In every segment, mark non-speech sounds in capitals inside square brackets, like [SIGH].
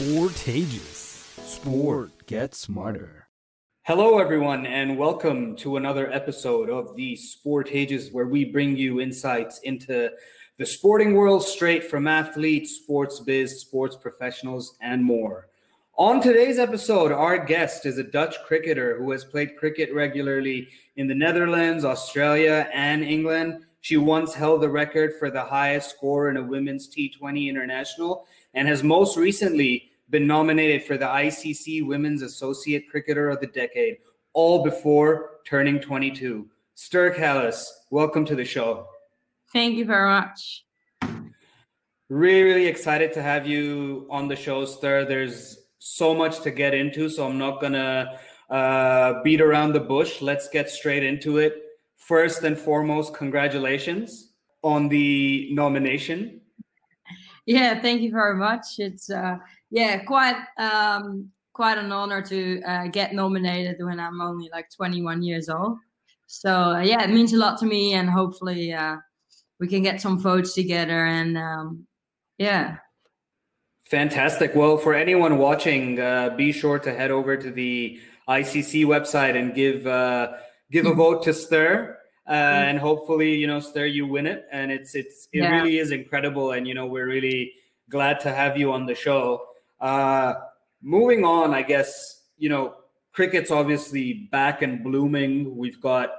Sportageous. Sport gets smarter. Hello, everyone, and welcome to another episode of the Sportageous, where we bring you insights into the sporting world straight from athletes, sports biz, sports professionals, and more. On today's episode, our guest is a Dutch cricketer who has played cricket regularly in the Netherlands, Australia, and England. She once held the record for the highest score in a women's T20 international and has most recently been nominated for the ICC Women's Associate Cricketer of the Decade, all before turning 22. Sterre Kalis, welcome to the show. Thank you very much. Really, really excited to have you on the show, Ster. There's so much to get into, so I'm not gonna uh, beat around the bush. Let's get straight into it. First and foremost, congratulations on the nomination. Yeah, thank you very much. It's uh, yeah, quite um, quite an honor to uh, get nominated when I'm only like 21 years old. So uh, yeah, it means a lot to me, and hopefully uh, we can get some votes together. And um, yeah, fantastic. Well, for anyone watching, uh, be sure to head over to the ICC website and give uh, give a [LAUGHS] vote to Sterre. Uh, and hopefully, you know, Sterre you win it, and it's it's it yeah. really is incredible, and you know, we're really glad to have you on the show. Uh, moving on, I guess, you know, cricket's obviously back and blooming. We've got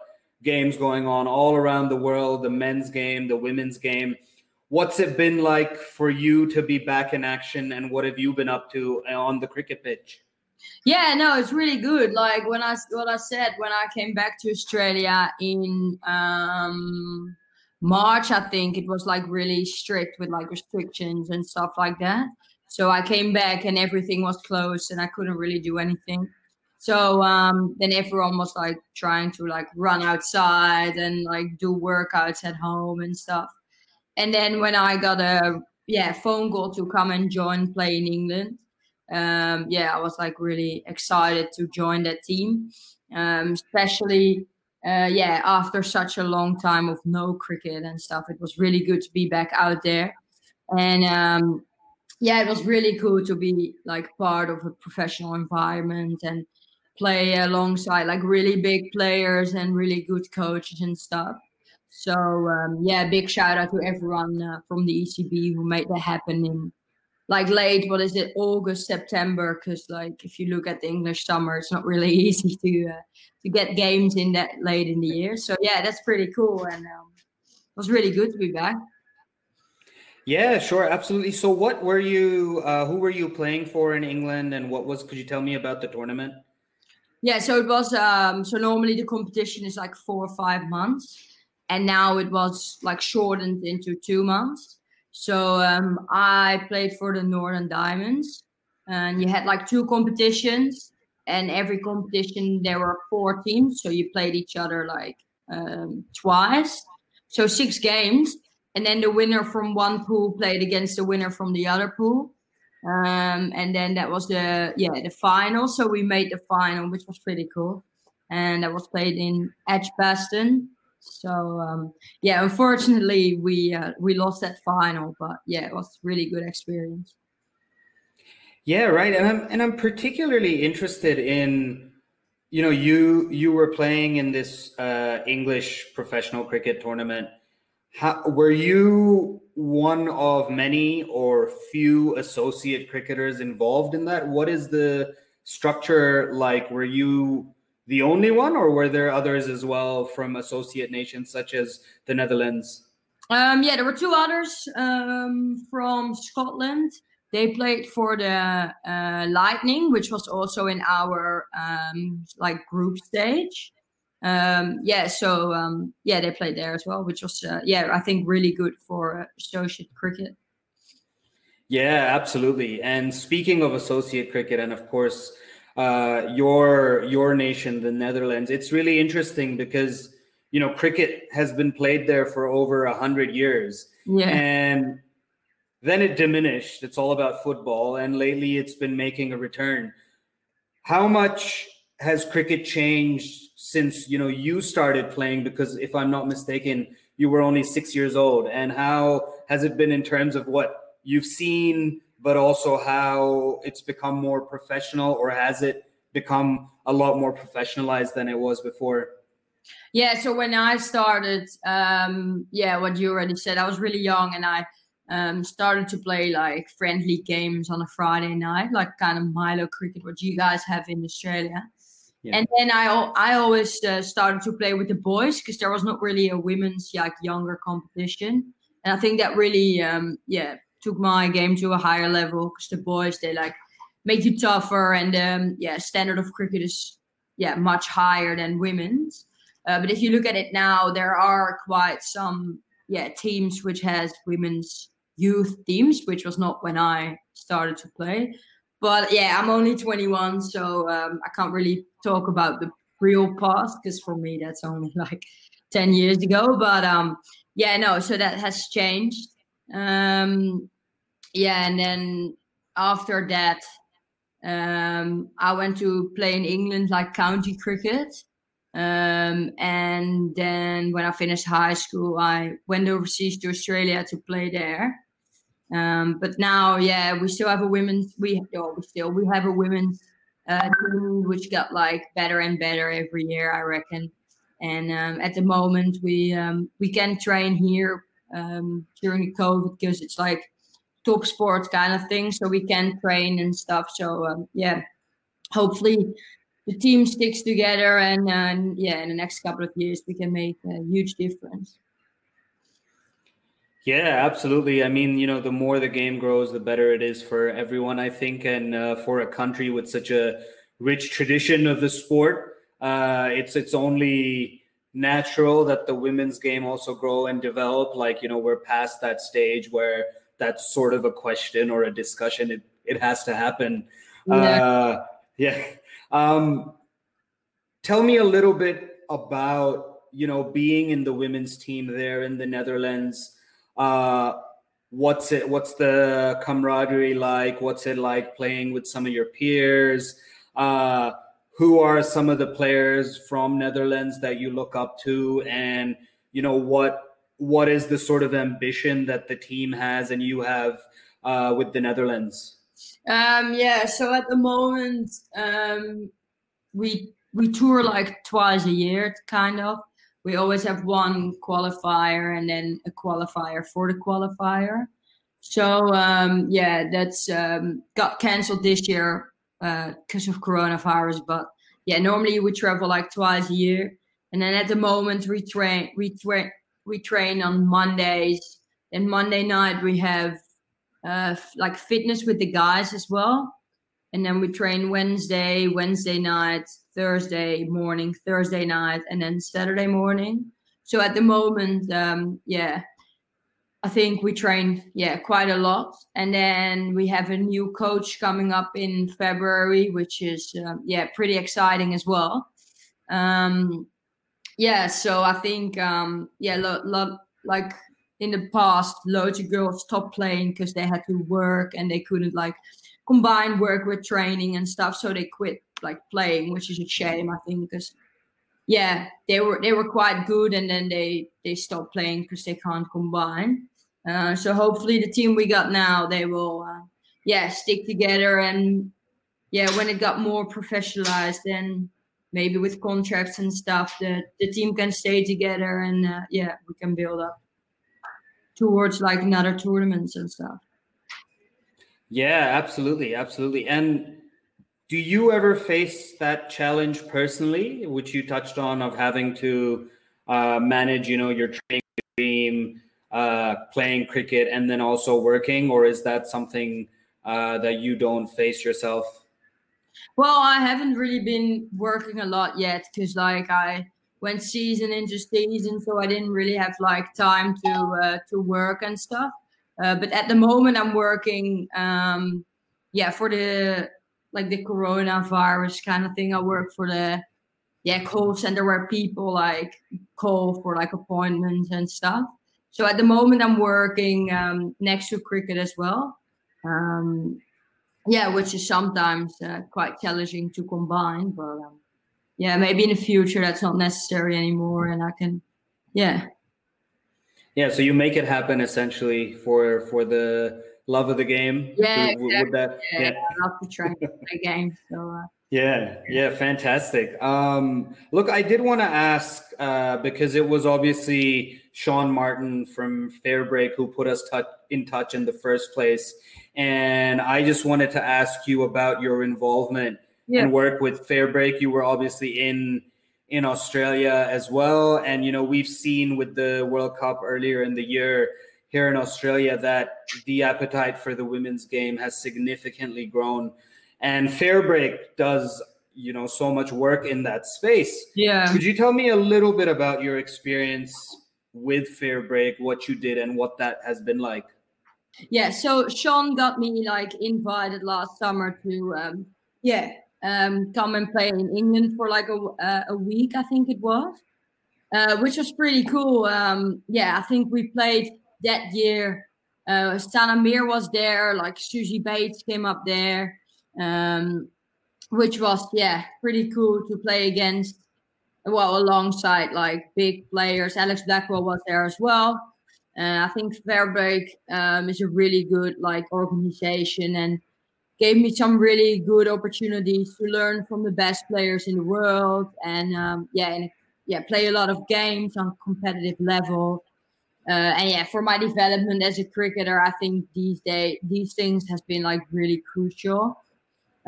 games going on all around the world the men's game, the women's game. What's it been like for you to be back in action, and what have you been up to on the cricket pitch? Yeah, no, it's really good. Like when I what I said when I came back to Australia in um, March, I think it was like really strict with like restrictions and stuff like that. So I came back and everything was closed and I couldn't really do anything. So um, then everyone was like trying to like run outside and like do workouts at home and stuff. And then when I got a yeah phone call to come and join play in England, um, yeah, I was like really excited to join that team, um, especially uh, yeah after such a long time of no cricket and stuff. It was really good to be back out there, and um, yeah, it was really cool to be like part of a professional environment and play alongside like really big players and really good coaches and stuff. So um, yeah, big shout out to everyone uh, from the ECB who made that happen in like late. What is it? August, September? Because like if you look at the English summer, it's not really [LAUGHS] easy to uh, to get games in that late in the year. So yeah, that's pretty cool, and um, it was really good to be back. Yeah, sure, absolutely. So, what were you? Uh, who were you playing for in England, and what was? Could you tell me about the tournament? Yeah, so it was. Um, so normally the competition is like four or five months, and now it was like shortened into two months. So um, I played for the Northern Diamonds, and you had like two competitions, and every competition there were four teams, so you played each other like um, twice, so six games and then the winner from one pool played against the winner from the other pool. Um, and then that was the yeah the final. So we made the final which was pretty cool. And that was played in edgbaston. So um, yeah unfortunately we uh, we lost that final but yeah it was really good experience. Yeah right. And i'm and i'm particularly interested in you know you you were playing in this uh, english professional cricket tournament how, were you one of many or few associate cricketers involved in that? What is the structure like? Were you the only one, or were there others as well from associate nations such as the Netherlands? Um, yeah, there were two others um, from Scotland. They played for the uh, Lightning, which was also in our um, like group stage um, yeah, so um, yeah, they played there as well, which was uh, yeah, I think really good for uh, associate cricket. Yeah, absolutely. And speaking of associate cricket, and of course, uh, your your nation, the Netherlands, it's really interesting because you know cricket has been played there for over a hundred years, yeah. and then it diminished. It's all about football, and lately it's been making a return. How much has cricket changed since you know you started playing because if i'm not mistaken you were only six years old and how has it been in terms of what you've seen but also how it's become more professional, or has it become a lot more professionalized than it was before? Yeah, so when I started, um, yeah, what you already said, I was really young and I um, started to play like friendly games on a Friday night, like kind of Milo cricket, what you guys have in Australia. Yeah. And then I I always uh, started to play with the boys because there was not really a women's like younger competition, and I think that really um, yeah took my game to a higher level because the boys they like make you tougher and um, yeah standard of cricket is yeah much higher than women's. Uh, but if you look at it now, there are quite some yeah teams which has women's youth teams, which was not when I started to play. But yeah, I'm only 21, so um, I can't really talk about the real past because for me that's only [LAUGHS] like 10 years ago. But um, yeah, no, so that has changed. Um, yeah, and then after that, um, I went to play in England like county cricket. Um, and then when I finished high school, I went overseas to Australia to play there. Um, but now, yeah, we still have a women's. We oh, we still we have a women's uh, team which got like better and better every year, I reckon. And um, at the moment, we um, we can train here um, during the COVID because it's like top sports kind of thing, so we can train and stuff. So um, yeah, hopefully the team sticks together, and yeah, in the next couple of years, we can make a huge difference. Yeah, absolutely. I mean, you know, the more the game grows, the better it is for everyone, I think. And uh, for a country with such a rich tradition of the sport, uh, it's it's only natural that the women's game also grow and develop. Like, you know, we're past that stage where that's sort of a question or a discussion. It it has to happen. Yeah. Uh, yeah. Um, tell me a little bit about you know being in the women's team there in the Netherlands. Uh, what's it? What's the camaraderie like? What's it like playing with some of your peers? Uh, who are some of the players from Netherlands that you look up to, and you know what what is the sort of ambition that the team has and you have uh, with the Netherlands? Um, yeah, so at the moment um, we we tour like twice a year, kind of we always have one qualifier and then a qualifier for the qualifier. So um, yeah, that's um, got cancelled this year because uh, of coronavirus. But yeah, normally we travel like twice a year, and then at the moment we train we train we train on Mondays. And Monday night we have uh, like fitness with the guys as well, and then we train Wednesday, Wednesday night, Thursday morning, Thursday night, and then Saturday morning. So at the moment, um, yeah, I think we train, yeah, quite a lot. And then we have a new coach coming up in February, which is, um, yeah, pretty exciting as well. Um, yeah, so I think, um, yeah, lo- lo- like in the past, loads of girls stopped playing because they had to work and they couldn't like combine work with training and stuff. So they quit like playing, which is a shame, I think, because yeah, they were they were quite good, and then they they stopped playing because they can't combine. Uh, so hopefully the team we got now they will uh, yeah stick together and yeah when it got more professionalized then maybe with contracts and stuff the the team can stay together and uh, yeah we can build up towards like another tournaments and stuff yeah absolutely absolutely and do you ever face that challenge personally, which you touched on, of having to uh, manage, you know, your training team, uh, playing cricket, and then also working, or is that something uh, that you don't face yourself? Well, I haven't really been working a lot yet because, like, I went season into season, so I didn't really have like time to uh, to work and stuff. Uh, but at the moment, I'm working. Um, yeah, for the like the coronavirus kind of thing. I work for the yeah call center where people like call for like appointments and stuff. So at the moment, I'm working um, next to cricket as well. Um, yeah, which is sometimes uh, quite challenging to combine, but um, yeah, maybe in the future that's not necessary anymore, and I can, yeah. Yeah, so you make it happen essentially for for the love of the game. Yeah, would exactly. that- yeah, I love to try play games. So uh, Yeah, yeah, fantastic. Um, look, I did want to ask uh, because it was obviously Shaun Martin from Fairbreak who put us in touch in the first place, and I just wanted to ask you about your involvement Yeah. and work with Fairbreak. You were obviously in in Australia as well, and you know we've seen with the World Cup earlier in the year here in Australia that the appetite for the women's game has significantly grown and Fairbreak does you know so much work in that space. yeah. Could you tell me a little bit about your experience with Fairbreak, what you did, and what that has been like? Yeah, so Shaun got me like invited last summer to um yeah, um come and play in England for like a uh, a week I think it was. Uh which was pretty cool. Um yeah, I think we played that year uh Sana Mir was there, like Suzie Bates came up there. Um which was yeah, pretty cool to play against well alongside like big players. Alex Blackwell was there as well. Uh, I think Fairbreak um, is a really good like organization and gave me some really good opportunities to learn from the best players in the world and um, yeah and yeah play a lot of games on competitive level. Uh, and yeah, for my development as a cricketer, I think these day these things has been like really crucial.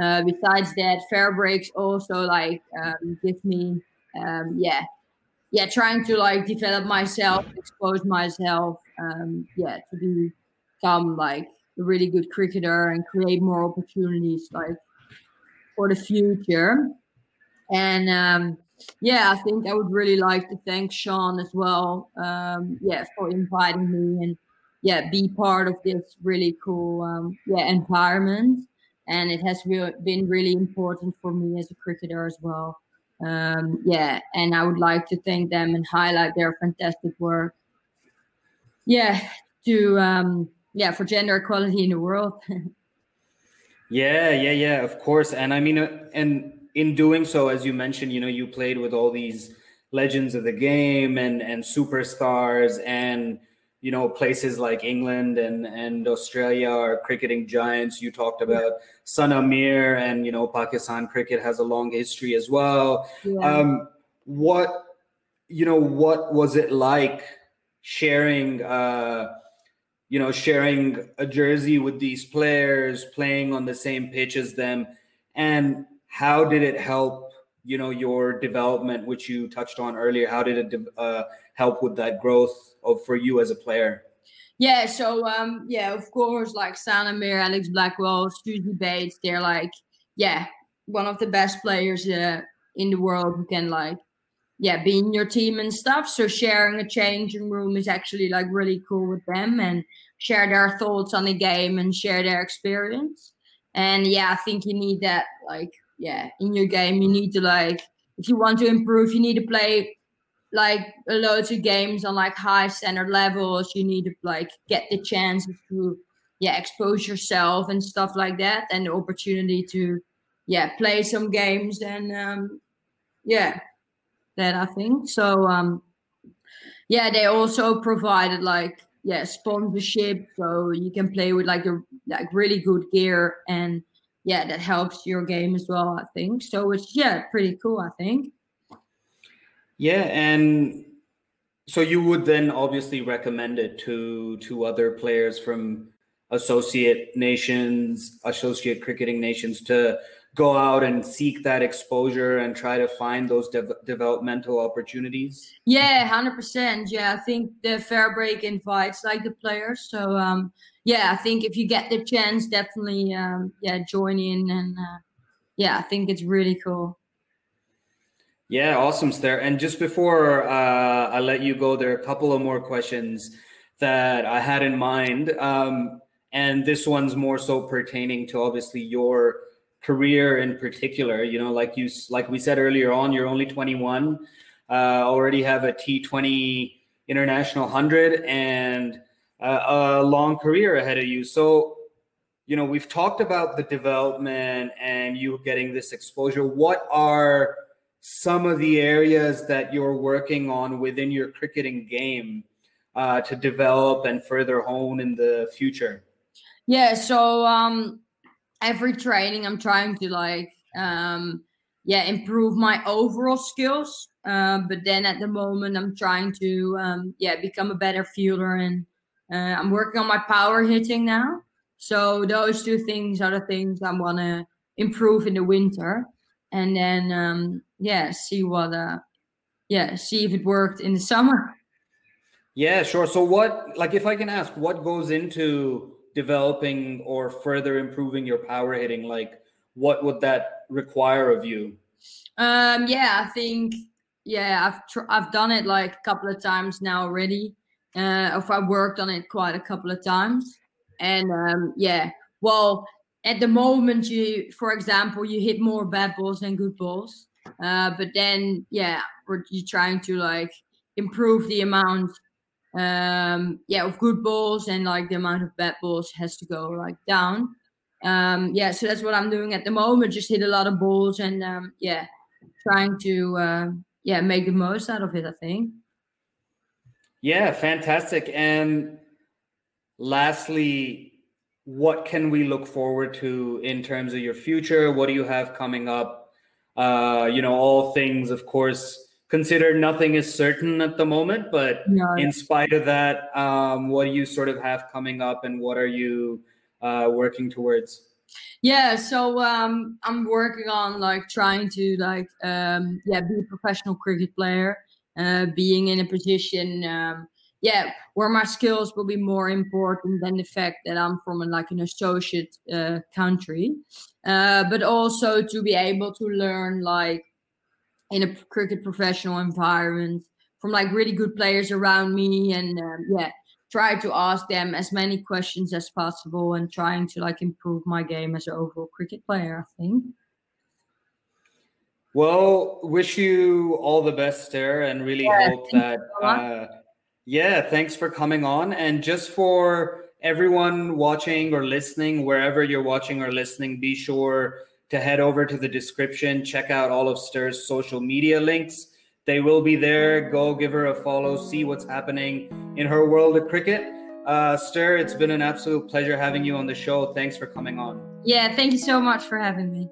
Uh, besides that, Fairbreaks also like um, give me um, yeah yeah, trying to like develop myself, expose myself, um, yeah, to become like a really good cricketer and create more opportunities like for the future. And um, yeah, I think I would really like to thank Shaun as well, um, yeah, for inviting me and yeah, be part of this really cool um, yeah environment. And it has re- been really important for me as a cricketer as well um, yeah, and I would like to thank them and highlight their fantastic work. Yeah, to um, yeah for gender equality in the world. [LAUGHS] Yeah, yeah, yeah, of course. And I mean, uh, and in doing so, as you mentioned, you know, you played with all these legends of the game and and superstars and you know places like England and and Australia are cricketing giants. You talked about Sana Mir and you know Pakistan cricket has a long history as well. yeah. Um, what you know, what was it like sharing? Uh, you know, sharing a jersey with these players, playing on the same pitch as them, and how did it help? You know, your development, which you touched on earlier. How did it de- uh, help with that growth of for you as a player? Yeah, so um yeah, of course, like Sana Mir, Alex Blackwell, Suzie Bates, they're like yeah, one of the best players uh, in the world who can like yeah, being your team and stuff. So sharing a changing room is actually like really cool with them and share their thoughts on the game and share their experience. And yeah, I think you need that like yeah, in your game you need to like if you want to improve, you need to play like loads of games on like high standard levels. You need to like get the chance to yeah expose yourself and stuff like that, and the opportunity to yeah play some games and um, yeah that I think so. Um, yeah, they also provided like yeah sponsorship, so you can play with like a like really good gear and yeah that helps your game as well. I think so. It's yeah pretty cool. I think. Yeah, and so you would then obviously recommend it to to other players from associate nations, associate cricketing nations to go out and seek that exposure and try to find those dev- developmental opportunities. Yeah, hundred percent. Yeah, I think the Fairbreak invites like the players. So um, yeah, I think if you get the chance, definitely um, yeah join in and uh, yeah, I think it's really cool. Yeah, awesome, Sterre. And just before uh, I let you go, there are a couple of more questions that I had in mind. Um, and this one's more so pertaining to obviously your career in particular. You know, like you, like we said earlier on, you're only 21, uh, already have a T20 international hundred and uh, a long career ahead of you. So, you know, we've talked about the development and you getting this exposure. What are some of the areas that you're working on within your cricketing game uh, to develop and further hone in the future? Yeah, so um, every training I'm trying to like um, yeah improve my overall skills. Uh, but then at the moment I'm trying to um, yeah become a better fielder and uh, I'm working on my power hitting now. So those two things are the things I want to improve in the winter, and then um, yeah see what uh, yeah see if it worked in the summer. Yeah, sure. So what like if I can ask what goes into developing or further improving your power hitting? Like what would that require of you? Um yeah i think yeah i've tr- i've done it like a couple of times now already. Uh if i worked on it quite a couple of times. And um yeah well at the moment you for example you hit more bad balls than good balls. Uh but then yeah you're trying to like improve the amount um yeah of good balls and like the amount of bad balls has to go like down. Um yeah so that's what i'm doing at the moment just hit a lot of balls and um yeah trying to uh, yeah make the most out of it i think. Yeah fantastic. And lastly what can we look forward to in terms of your future? What do you have coming up? Uh you know all things of course consider nothing is certain at the moment, but no. in spite of that, um, what do you sort of have coming up and what are you uh, working towards? Yeah, so um, I'm working on like trying to like um, yeah be a professional cricket player, uh, being in a position um, yeah where my skills will be more important than the fact that I'm from a, like an associate uh, country, uh, but also to be able to learn like in a cricket professional environment from like really good players around me and um, yeah try to ask them as many questions as possible and trying to like improve my game as an overall cricket player i think. Well wish you all the best there and really yeah, hope that uh, yeah thanks for coming on. And just for everyone watching or listening wherever you're watching or listening be sure to head over to the description, check out all of Sterre's social media links. They will be there. Go give her a follow, see what's happening in her world of cricket. Uh, Stir, it's been an absolute pleasure having you on the show. Thanks for coming on. Yeah, thank you so much for having me.